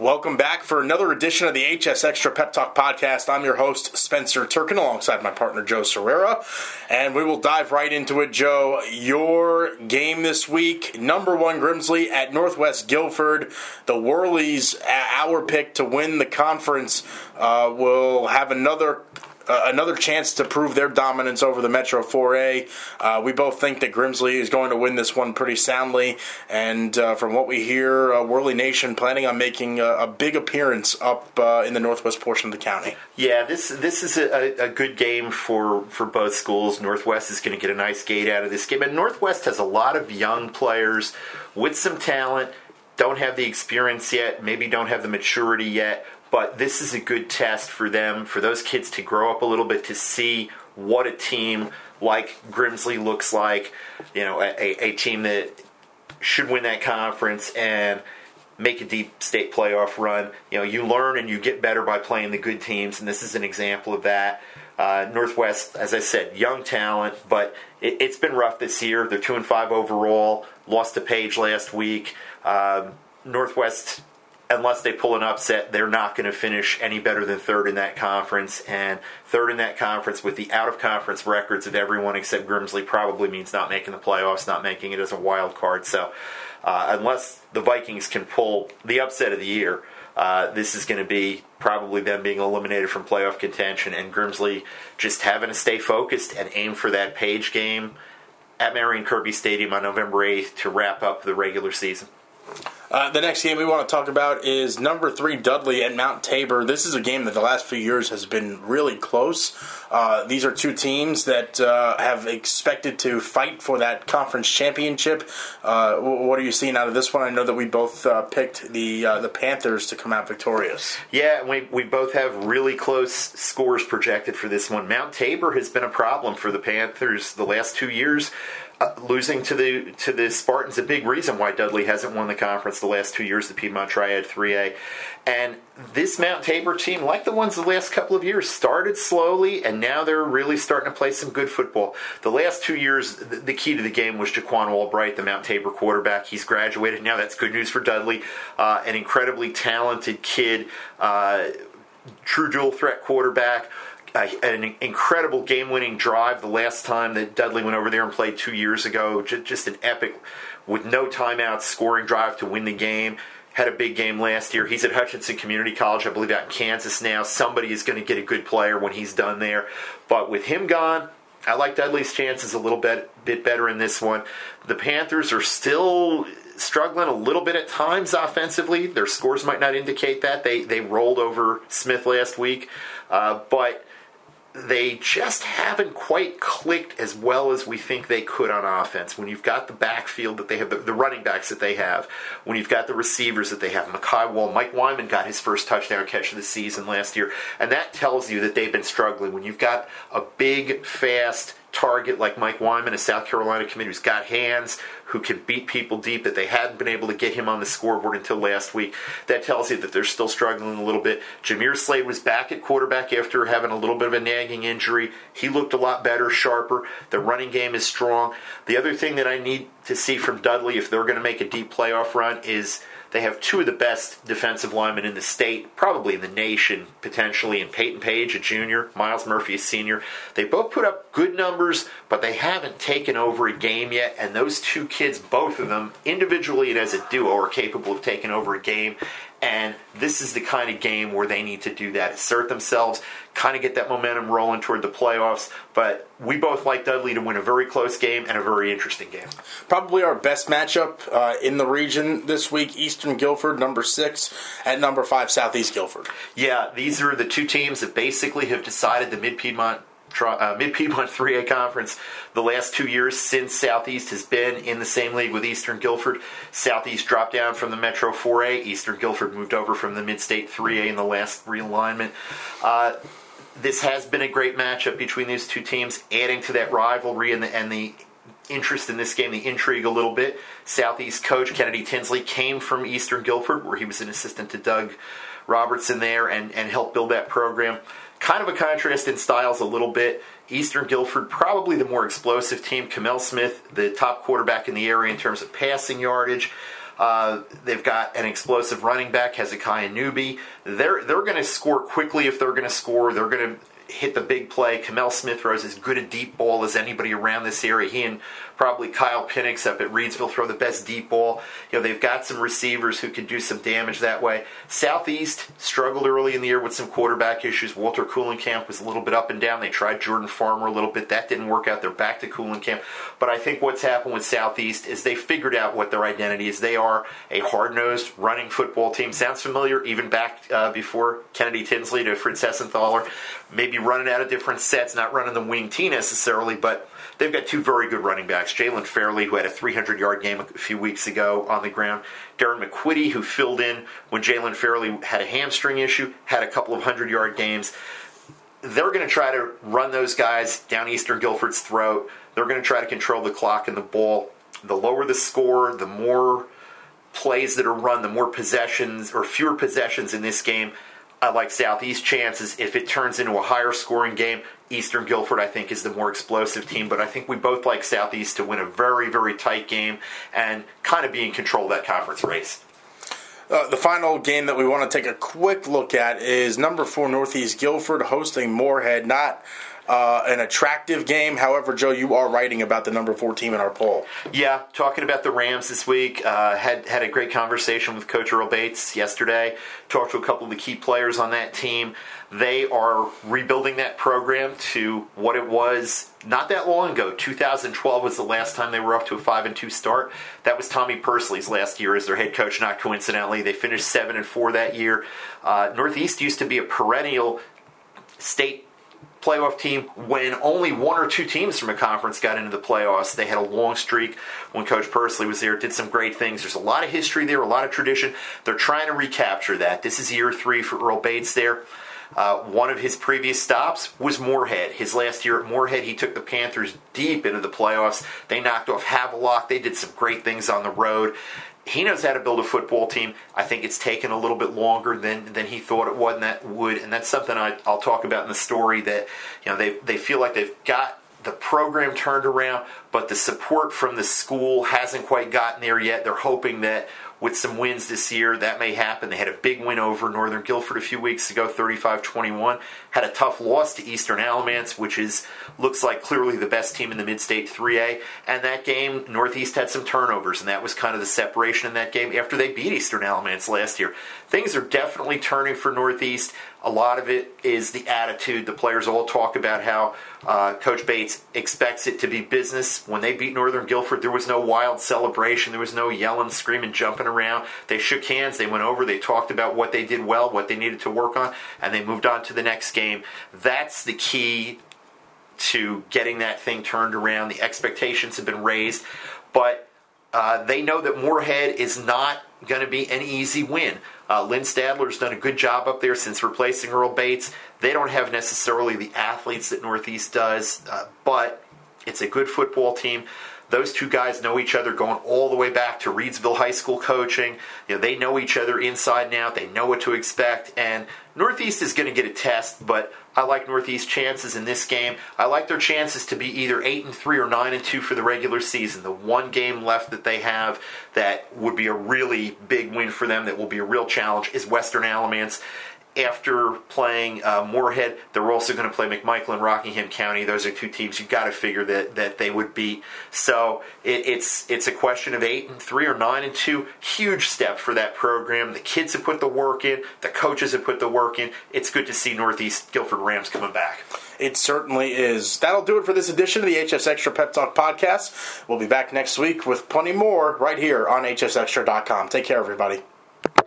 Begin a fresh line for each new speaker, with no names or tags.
Welcome back for another edition of the HSXtra Pep Talk podcast. I'm your host, Spencer Turkin, alongside my partner, Joe Sirera. And we will dive right into it, Joe. Your game this week, number one Grimsley at Northwest Guilford. The Whirlies, our pick to win the conference, uh, will have another another chance to prove their dominance over the Metro 4A. Uh, we both think that Grimsley is going to win this one pretty soundly, and uh, from what we hear, uh, Whirly Nation planning on making a, a big appearance up uh, in the northwest portion of the county.
Yeah, this this is a, a good game for for both schools. Northwest is going to get a nice gate out of this game, and Northwest has a lot of young players with some talent. Don't have the experience yet, maybe don't have the maturity yet, but this is a good test for them, for those kids to grow up a little bit, to see what a team like Grimsley looks like. You know, a, a team that should win that conference and make a deep state playoff run. You know, you learn and you get better by playing the good teams, and this is an example of that. Uh, Northwest, as I said, young talent, but it, has been rough this year. They're two and five overall. Lost to Page last week. Um, Northwest unless they pull an upset, they're not going to finish any better than third in that conference. And third in that conference with the out of conference records of everyone except Grimsley probably means not making the playoffs, not making it as a wild card. So uh, unless the Vikings can pull the upset of the year, uh, this is going to be probably them being eliminated from playoff contention and Grimsley just having to stay focused and aim for that page game at Marion Kirby Stadium on November 8th to wrap up the regular season.
Uh, the next game we want to talk about is number three Dudley at Mount Tabor. This is a game that the last few years has been really close. Uh, these are two teams that uh, have expected to fight for that conference championship. Uh, what are you seeing out of this one? I know that we both uh, picked the the Panthers to come out victorious.
Yeah, we we both have really close scores projected for this one. Mount Tabor has been a problem for the Panthers the last two years. Losing to the to the Spartans a big reason why Dudley hasn't won the conference the last two years. The Piedmont Triad 3A, and this Mount Tabor team, like the ones the last couple of years, started slowly and now they're really starting to play some good football. The last two years, the key to the game was Jaquan Albright, the Mount Tabor quarterback. He's graduated now. That's good news for Dudley. Uh, an incredibly talented kid, uh, true dual threat quarterback an incredible game-winning drive the last time that Dudley went over there and played two years ago. Just, just an epic, with no timeouts, scoring drive to win the game. Had a big game last year. He's at Hutchinson Community College, I believe, out in Kansas now. Somebody is going to get a good player when he's done there. But with him gone, I like Dudley's chances a little bit, bit better in this one. The Panthers are still struggling a little bit at times offensively. Their scores might not indicate that. They they rolled over Smith last week, uh, but they just haven't quite clicked as well as we think they could on offense. When you've got the backfield that they have, the, the running backs that they have, when you've got the receivers that they have, Makai Wall, Mike Wyman got his first touchdown catch of the season last year, and that tells you that they've been struggling. When you've got a big, fast, target like Mike Wyman, a South Carolina commit who's got hands, who can beat people deep, that they hadn't been able to get him on the scoreboard until last week. That tells you that they're still struggling a little bit. Jameer Slade was back at quarterback after having a little bit of a nagging injury. He looked a lot better, sharper. The running game is strong. The other thing that I need to see from Dudley if they're going to make a deep playoff run is – they have two of the best defensive linemen in the state, probably in the nation, potentially, in Peyton Page, a junior, Miles Murphy, a senior. They both put up good numbers, but they haven't taken over a game yet. And those two kids, both of them, individually and as a duo, are capable of taking over a game. And this is the kind of game where they need to do that, assert themselves, kind of get that momentum rolling toward the playoffs. But we both like Dudley to win a very close game and a very interesting game.
Probably our best matchup uh, in the region this week Eastern Guilford, number six, at number five, Southeast Guilford.
Yeah, these are the two teams that basically have decided the Mid Piedmont uh, Mid Piedmont 3A Conference the last two years since Southeast has been in the same league with Eastern Guilford. Southeast dropped down from the Metro 4A. Eastern Guilford moved over from the Mid State 3A in the last realignment. Uh, this has been a great matchup between these two teams, adding to that rivalry and the, and the interest in this game, the intrigue a little bit. Southeast coach Kennedy Tinsley came from Eastern Guilford, where he was an assistant to Doug Robertson there and, and helped build that program. Kind of a contrast in styles a little bit. Eastern Guilford, probably the more explosive team. Kamel Smith, the top quarterback in the area in terms of passing yardage. Uh, they've got an explosive running back, Hezekiah Newby. They're they're going to score quickly if they're going to score. They're going to hit the big play. Kamel Smith throws as good a deep ball as anybody around this area. He and probably Kyle Penix up at Reidsville throw the best deep ball. You know, they've got some receivers who can do some damage that way. Southeast struggled early in the year with some quarterback issues. Walter Kuhlenkamp was a little bit up and down. They tried Jordan Farmer a little bit. That didn't work out. They're back to Kuhlenkamp. But I think what's happened with Southeast is they figured out what their identity is. They are a hard-nosed running football team. Sounds familiar even back uh, before Kennedy Tinsley to Fritz Hessenthaler. Maybe running out of different sets, not running the wing T necessarily, but They've got two very good running backs. Jalen Fairley, who had a 300 yard game a few weeks ago on the ground. Darren McQuitty, who filled in when Jalen Fairley had a hamstring issue, had a couple of 100 yard games. They're going to try to run those guys down Eastern Guilford's throat. They're going to try to control the clock and the ball. The lower the score, the more plays that are run, the more possessions or fewer possessions in this game. I like Southeast chances. If it turns into a higher scoring game, Eastern Guilford, I think, is the more explosive team, but I think we both like Southeast to win a very, very tight game and kind of be in control of that conference race.
Uh, the final game that we want to take a quick look at is number four Northeast Guilford hosting Morehead. Not uh, an attractive game. However, Joe, you are writing about the number four team in our poll.
Yeah, talking about the Rams this week. Uh, had had a great conversation with Coach Earl Bates yesterday. Talked to a couple of the key players on that team. They are rebuilding that program to what it was not that long ago. 2012 was the last time they were up to a five and two start. That was Tommy Persley's last year as their head coach. Not coincidentally, they finished seven and four that year. Uh, Northeast used to be a perennial state playoff team when only one or two teams from a conference got into the playoffs. They had a long streak when Coach Persley was there, did some great things. There's a lot of history there, a lot of tradition. They're trying to recapture that. This is year three for Earl Bates there. Uh, one of his previous stops was Morehead. His last year at Morehead, he took the Panthers deep into the playoffs. They knocked off Havelock. They did some great things on the road he knows how to build a football team. I think it's taken a little bit longer than, than he thought it would, and that would, and that's something I, will talk about in the story. That you know they they feel like they've got the program turned around, but the support from the school hasn't quite gotten there yet. They're hoping that with some wins this year. That may happen. They had a big win over Northern Guilford a few weeks ago, 35-21. Had a tough loss to Eastern Alamance, which is looks like clearly the best team in the Mid-State 3A. And that game, Northeast had some turnovers, and that was kind of the separation in that game after they beat Eastern Alamance last year. Things are definitely turning for Northeast. A lot of it is the attitude. The players all talk about how uh, Coach Bates expects it to be business. When they beat Northern Guilford, there was no wild celebration. There was no yelling, screaming, jumping around. They shook hands. They went over. They talked about what they did well, what they needed to work on, and they moved on to the next game. That's the key to getting that thing turned around. The expectations have been raised, but uh, they know that Morehead is not going to be an easy win. Uh, Lynn Stadler's done a good job up there since replacing Earl Bates. They don't have necessarily the athletes that Northeast does, uh, but it's a good football team. Those two guys know each other going all the way back to Reidsville High School coaching. You know, they know each other inside and out. They know what to expect. And Northeast is going to get a test, but I like Northeast chances in this game. I like their chances to be either eight and three or nine and two for the regular season. The one game left that they have that would be a really big win for them, that will be a real challenge, is Western Alamance after playing uh, Morehead, they're also going to play McMichael and Rockingham County. Those are two teams you've got to figure that, that they would beat. So it, it's it's a question of eight and three or nine and two. Huge step for that program. The kids have put the work in. The coaches have put the work in. It's good to see Northeast Guilford Rams coming back.
It certainly is. That'll do it for this edition of the HSXtra Pep Talk podcast. We'll be back next week with plenty more right here on hsxtra.com. Take care, everybody.